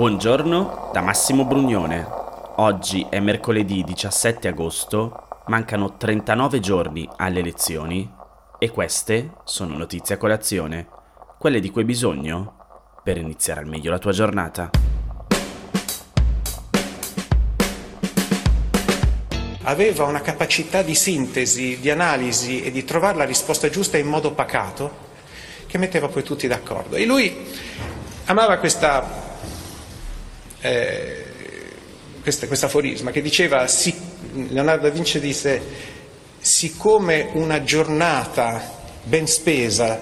Buongiorno da Massimo Brugnone. Oggi è mercoledì 17 agosto, mancano 39 giorni alle elezioni e queste sono notizie a colazione, quelle di cui hai bisogno per iniziare al meglio la tua giornata. Aveva una capacità di sintesi, di analisi e di trovare la risposta giusta in modo pacato che metteva poi tutti d'accordo. E lui amava questa eh, questo aforisma che diceva, si, Leonardo da Vinci disse, siccome una giornata ben spesa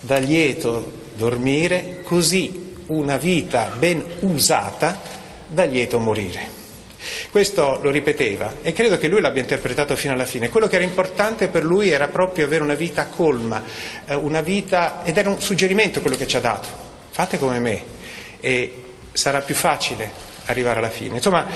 dà lieto dormire, così una vita ben usata dà lieto morire. Questo lo ripeteva e credo che lui l'abbia interpretato fino alla fine. Quello che era importante per lui era proprio avere una vita colma, eh, una vita, ed era un suggerimento quello che ci ha dato. Fate come me e sarà più facile arrivare alla fine. Insomma,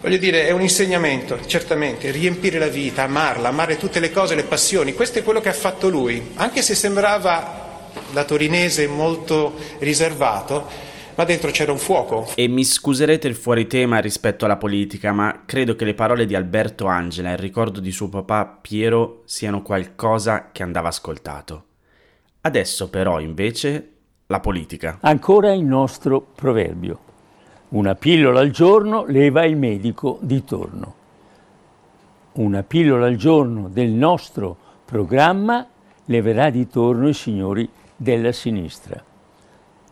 voglio dire, è un insegnamento, certamente, riempire la vita, amarla, amare tutte le cose, le passioni. Questo è quello che ha fatto lui, anche se sembrava da torinese molto riservato, ma dentro c'era un fuoco. E mi scuserete il fuori tema rispetto alla politica, ma credo che le parole di Alberto Angela il ricordo di suo papà Piero siano qualcosa che andava ascoltato. Adesso però, invece, la politica. Ancora il nostro proverbio. Una pillola al giorno leva il medico di torno. Una pillola al giorno del nostro programma leverà di torno i signori della sinistra.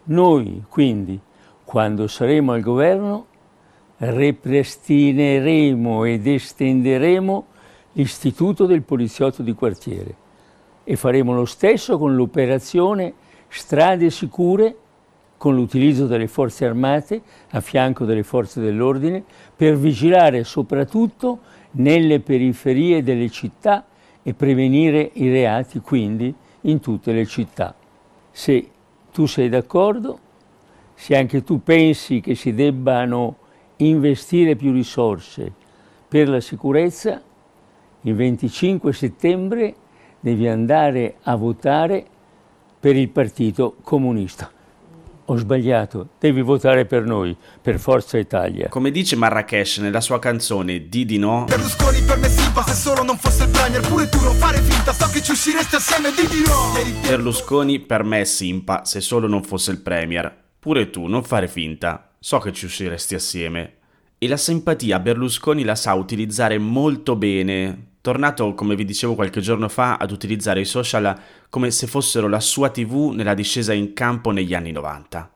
Noi, quindi, quando saremo al governo, ripristineremo ed estenderemo l'istituto del poliziotto di quartiere e faremo lo stesso con l'operazione strade sicure con l'utilizzo delle forze armate a fianco delle forze dell'ordine per vigilare soprattutto nelle periferie delle città e prevenire i reati quindi in tutte le città. Se tu sei d'accordo, se anche tu pensi che si debbano investire più risorse per la sicurezza, il 25 settembre devi andare a votare per il Partito Comunista. Ho sbagliato, devi votare per noi, per Forza Italia. Come dice Marrakesh nella sua canzone Di di no. Berlusconi per me Silva, se solo non fosse il premier, pure tu non fare finta, so che ci uscireste assieme, di di no. Berlusconi per me è Simpa, se solo non fosse il premier. Pure tu non fare finta, so che ci usciresti assieme. E la simpatia Berlusconi la sa utilizzare molto bene, tornato, come vi dicevo qualche giorno fa, ad utilizzare i social come se fossero la sua TV nella discesa in campo negli anni 90.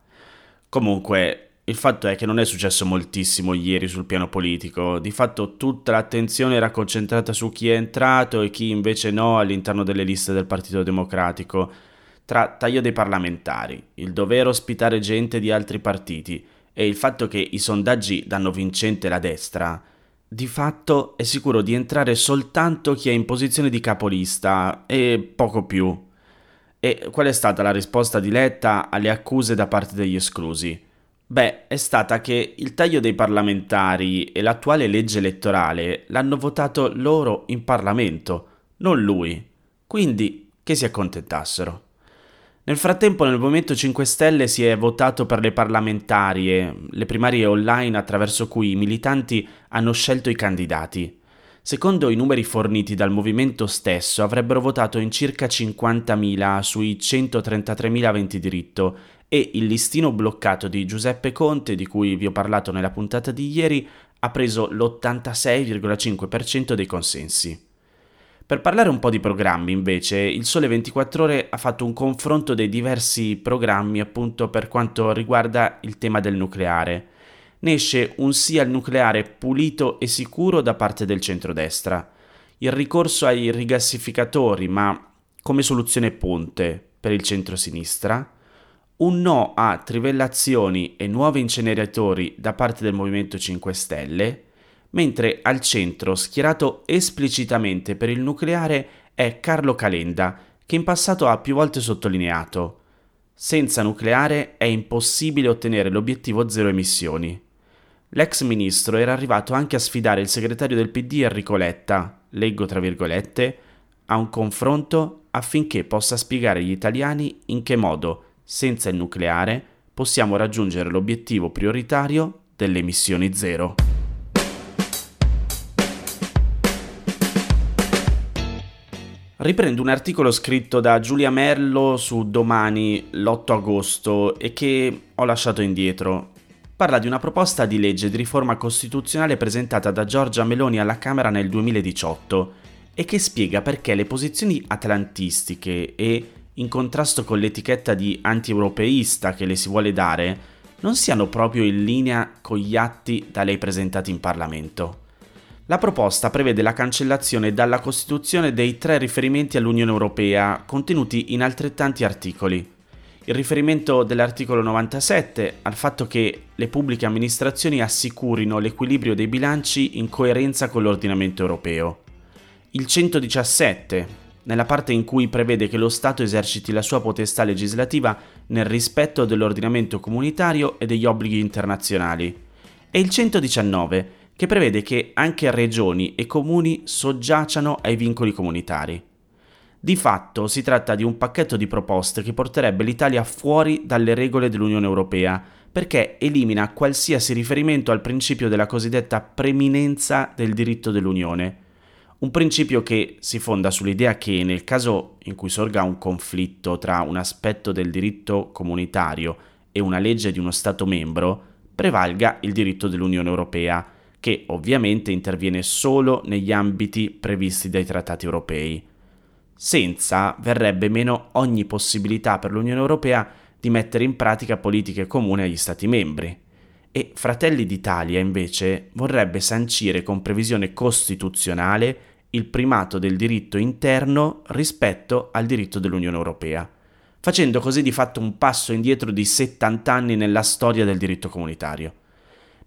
Comunque, il fatto è che non è successo moltissimo ieri sul piano politico, di fatto tutta l'attenzione era concentrata su chi è entrato e chi invece no all'interno delle liste del Partito Democratico, tra taglio dei parlamentari, il dover ospitare gente di altri partiti e il fatto che i sondaggi danno vincente la destra, di fatto è sicuro di entrare soltanto chi è in posizione di capolista e poco più. E qual è stata la risposta di Letta alle accuse da parte degli esclusi? Beh, è stata che il taglio dei parlamentari e l'attuale legge elettorale l'hanno votato loro in Parlamento, non lui. Quindi che si accontentassero. Nel frattempo nel Movimento 5 Stelle si è votato per le parlamentarie, le primarie online attraverso cui i militanti hanno scelto i candidati. Secondo i numeri forniti dal movimento stesso avrebbero votato in circa 50.000 sui 133.000 aventi diritto e il listino bloccato di Giuseppe Conte, di cui vi ho parlato nella puntata di ieri, ha preso l'86,5% dei consensi. Per parlare un po' di programmi, invece, il Sole 24 Ore ha fatto un confronto dei diversi programmi appunto per quanto riguarda il tema del nucleare. Ne esce un sì al nucleare pulito e sicuro da parte del centrodestra, il ricorso ai rigassificatori, ma come soluzione ponte per il centro-sinistra, un no a trivellazioni e nuovi inceneritori da parte del Movimento 5 Stelle, mentre al centro, schierato esplicitamente per il nucleare, è Carlo Calenda, che in passato ha più volte sottolineato senza nucleare è impossibile ottenere l'obiettivo zero emissioni. L'ex ministro era arrivato anche a sfidare il segretario del PD Enrico Letta, leggo tra virgolette, a un confronto affinché possa spiegare agli italiani in che modo, senza il nucleare, possiamo raggiungere l'obiettivo prioritario delle emissioni zero. Riprendo un articolo scritto da Giulia Merlo su Domani l'8 agosto e che ho lasciato indietro. Parla di una proposta di legge di riforma costituzionale presentata da Giorgia Meloni alla Camera nel 2018 e che spiega perché le posizioni atlantistiche e in contrasto con l'etichetta di anti-europeista che le si vuole dare non siano proprio in linea con gli atti da lei presentati in Parlamento. La proposta prevede la cancellazione dalla Costituzione dei tre riferimenti all'Unione Europea contenuti in altrettanti articoli. Il riferimento dell'articolo 97 al fatto che le pubbliche amministrazioni assicurino l'equilibrio dei bilanci in coerenza con l'ordinamento europeo. Il 117 nella parte in cui prevede che lo Stato eserciti la sua potestà legislativa nel rispetto dell'ordinamento comunitario e degli obblighi internazionali. E il 119 che prevede che anche regioni e comuni soggiacciano ai vincoli comunitari. Di fatto si tratta di un pacchetto di proposte che porterebbe l'Italia fuori dalle regole dell'Unione Europea, perché elimina qualsiasi riferimento al principio della cosiddetta preminenza del diritto dell'Unione, un principio che si fonda sull'idea che nel caso in cui sorga un conflitto tra un aspetto del diritto comunitario e una legge di uno Stato membro, prevalga il diritto dell'Unione Europea, che ovviamente interviene solo negli ambiti previsti dai trattati europei. Senza verrebbe meno ogni possibilità per l'Unione Europea di mettere in pratica politiche comuni agli Stati membri. E Fratelli d'Italia invece vorrebbe sancire con previsione costituzionale il primato del diritto interno rispetto al diritto dell'Unione Europea, facendo così di fatto un passo indietro di 70 anni nella storia del diritto comunitario.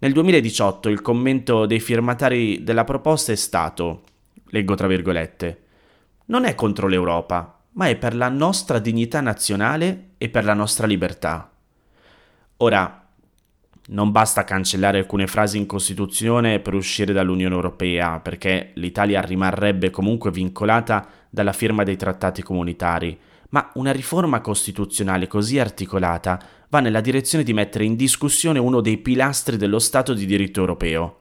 Nel 2018 il commento dei firmatari della proposta è stato, leggo tra virgolette, non è contro l'Europa, ma è per la nostra dignità nazionale e per la nostra libertà. Ora, non basta cancellare alcune frasi in Costituzione per uscire dall'Unione Europea, perché l'Italia rimarrebbe comunque vincolata dalla firma dei trattati comunitari, ma una riforma costituzionale così articolata va nella direzione di mettere in discussione uno dei pilastri dello Stato di diritto europeo.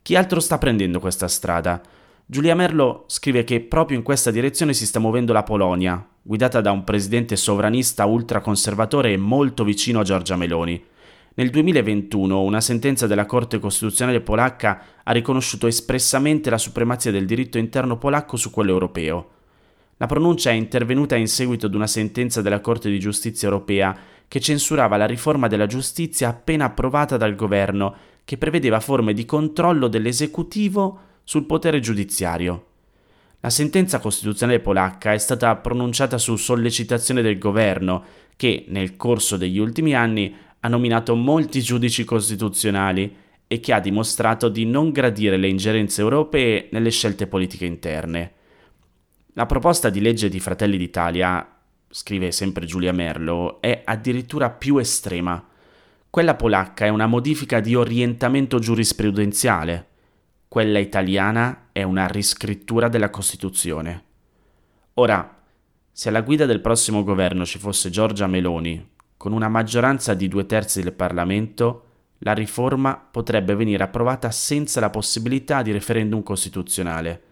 Chi altro sta prendendo questa strada? Giulia Merlo scrive che proprio in questa direzione si sta muovendo la Polonia, guidata da un presidente sovranista ultraconservatore e molto vicino a Giorgia Meloni. Nel 2021 una sentenza della Corte Costituzionale polacca ha riconosciuto espressamente la supremazia del diritto interno polacco su quello europeo. La pronuncia è intervenuta in seguito ad una sentenza della Corte di giustizia europea che censurava la riforma della giustizia appena approvata dal governo, che prevedeva forme di controllo dell'esecutivo sul potere giudiziario. La sentenza costituzionale polacca è stata pronunciata su sollecitazione del governo, che nel corso degli ultimi anni ha nominato molti giudici costituzionali e che ha dimostrato di non gradire le ingerenze europee nelle scelte politiche interne. La proposta di legge di Fratelli d'Italia scrive sempre Giulia Merlo, è addirittura più estrema. Quella polacca è una modifica di orientamento giurisprudenziale, quella italiana è una riscrittura della Costituzione. Ora, se alla guida del prossimo governo ci fosse Giorgia Meloni, con una maggioranza di due terzi del Parlamento, la riforma potrebbe venire approvata senza la possibilità di referendum costituzionale.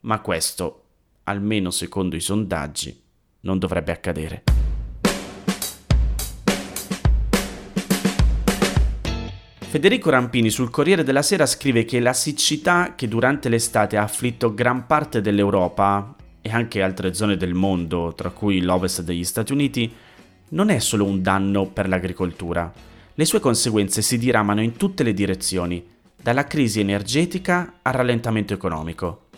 Ma questo, almeno secondo i sondaggi, non dovrebbe accadere. Federico Rampini sul Corriere della Sera scrive che la siccità che durante l'estate ha afflitto gran parte dell'Europa e anche altre zone del mondo, tra cui l'ovest degli Stati Uniti, non è solo un danno per l'agricoltura. Le sue conseguenze si diramano in tutte le direzioni, dalla crisi energetica al rallentamento economico.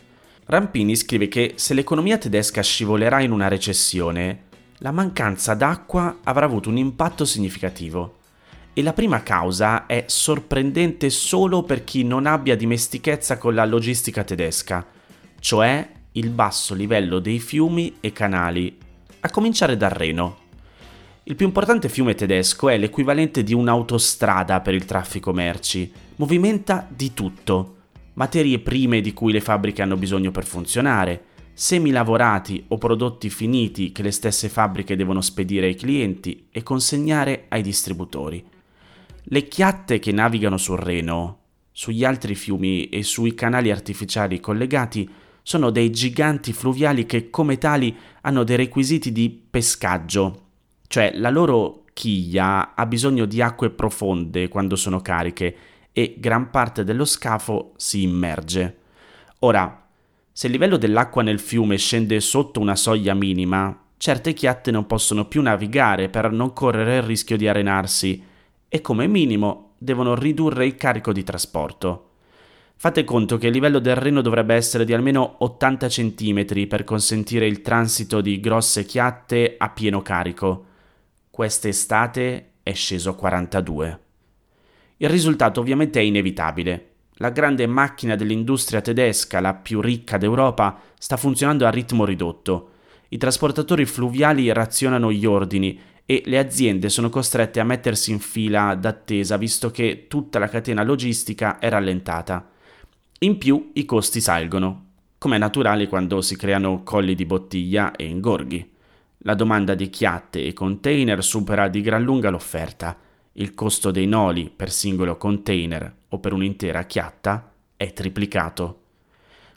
Rampini scrive che se l'economia tedesca scivolerà in una recessione, la mancanza d'acqua avrà avuto un impatto significativo. E la prima causa è sorprendente solo per chi non abbia dimestichezza con la logistica tedesca, cioè il basso livello dei fiumi e canali, a cominciare dal Reno. Il più importante fiume tedesco è l'equivalente di un'autostrada per il traffico merci, movimenta di tutto materie prime di cui le fabbriche hanno bisogno per funzionare, semilavorati o prodotti finiti che le stesse fabbriche devono spedire ai clienti e consegnare ai distributori. Le chiatte che navigano sul Reno, sugli altri fiumi e sui canali artificiali collegati sono dei giganti fluviali che come tali hanno dei requisiti di pescaggio, cioè la loro chiglia ha bisogno di acque profonde quando sono cariche e gran parte dello scafo si immerge. Ora, se il livello dell'acqua nel fiume scende sotto una soglia minima, certe chiatte non possono più navigare per non correre il rischio di arenarsi e come minimo devono ridurre il carico di trasporto. Fate conto che il livello del Reno dovrebbe essere di almeno 80 cm per consentire il transito di grosse chiatte a pieno carico. Quest'estate è sceso a 42. Il risultato ovviamente è inevitabile. La grande macchina dell'industria tedesca, la più ricca d'Europa, sta funzionando a ritmo ridotto. I trasportatori fluviali razionano gli ordini e le aziende sono costrette a mettersi in fila d'attesa visto che tutta la catena logistica è rallentata. In più i costi salgono, come è naturale quando si creano colli di bottiglia e ingorghi. La domanda di chiatte e container supera di gran lunga l'offerta. Il costo dei noli per singolo container o per un'intera chiatta è triplicato.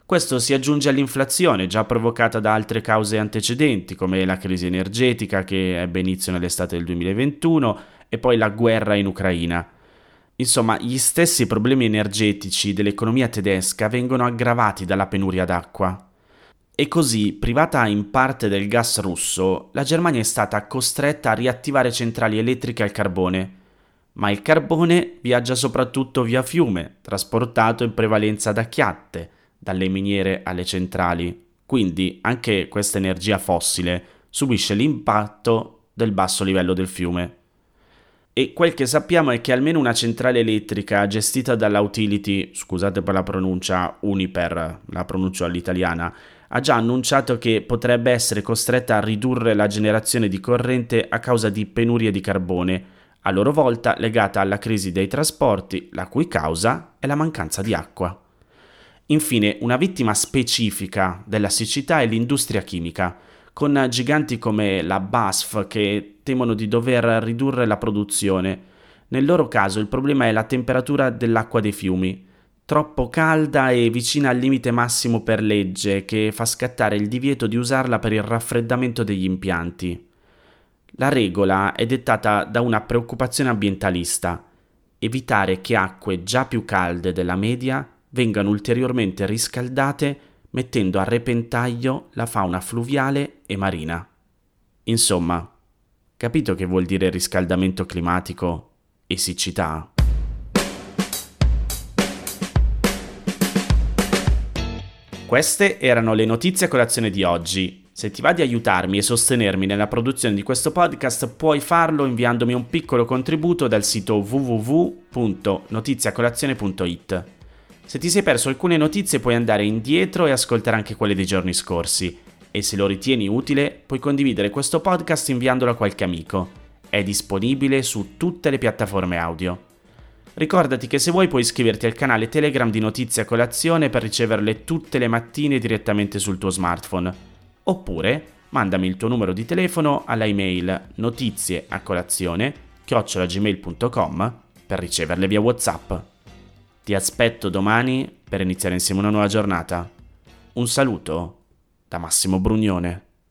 Questo si aggiunge all'inflazione già provocata da altre cause antecedenti come la crisi energetica che ebbe inizio nell'estate del 2021 e poi la guerra in Ucraina. Insomma, gli stessi problemi energetici dell'economia tedesca vengono aggravati dalla penuria d'acqua. E così, privata in parte del gas russo, la Germania è stata costretta a riattivare centrali elettriche al carbone. Ma il carbone viaggia soprattutto via fiume, trasportato in prevalenza da chiatte, dalle miniere alle centrali, quindi anche questa energia fossile subisce l'impatto del basso livello del fiume. E quel che sappiamo è che almeno una centrale elettrica gestita dalla utility, scusate per la pronuncia, Uniper, la pronuncio all'italiana, ha già annunciato che potrebbe essere costretta a ridurre la generazione di corrente a causa di penurie di carbone, a loro volta legata alla crisi dei trasporti, la cui causa è la mancanza di acqua. Infine, una vittima specifica della siccità è l'industria chimica, con giganti come la BASF che temono di dover ridurre la produzione. Nel loro caso il problema è la temperatura dell'acqua dei fiumi, troppo calda e vicina al limite massimo per legge che fa scattare il divieto di usarla per il raffreddamento degli impianti. La regola è dettata da una preoccupazione ambientalista, evitare che acque già più calde della media vengano ulteriormente riscaldate mettendo a repentaglio la fauna fluviale e marina. Insomma, capito che vuol dire riscaldamento climatico e siccità? Queste erano le notizie a colazione di oggi. Se ti va di aiutarmi e sostenermi nella produzione di questo podcast, puoi farlo inviandomi un piccolo contributo dal sito www.notiziacolazione.it. Se ti sei perso alcune notizie puoi andare indietro e ascoltare anche quelle dei giorni scorsi e se lo ritieni utile puoi condividere questo podcast inviandolo a qualche amico. È disponibile su tutte le piattaforme audio. Ricordati che se vuoi puoi iscriverti al canale Telegram di Notizie a Colazione per riceverle tutte le mattine direttamente sul tuo smartphone. Oppure mandami il tuo numero di telefono alla email notizieacolazione chiocciolagmail.com per riceverle via WhatsApp. Ti aspetto domani per iniziare insieme una nuova giornata. Un saluto da Massimo Brugnone.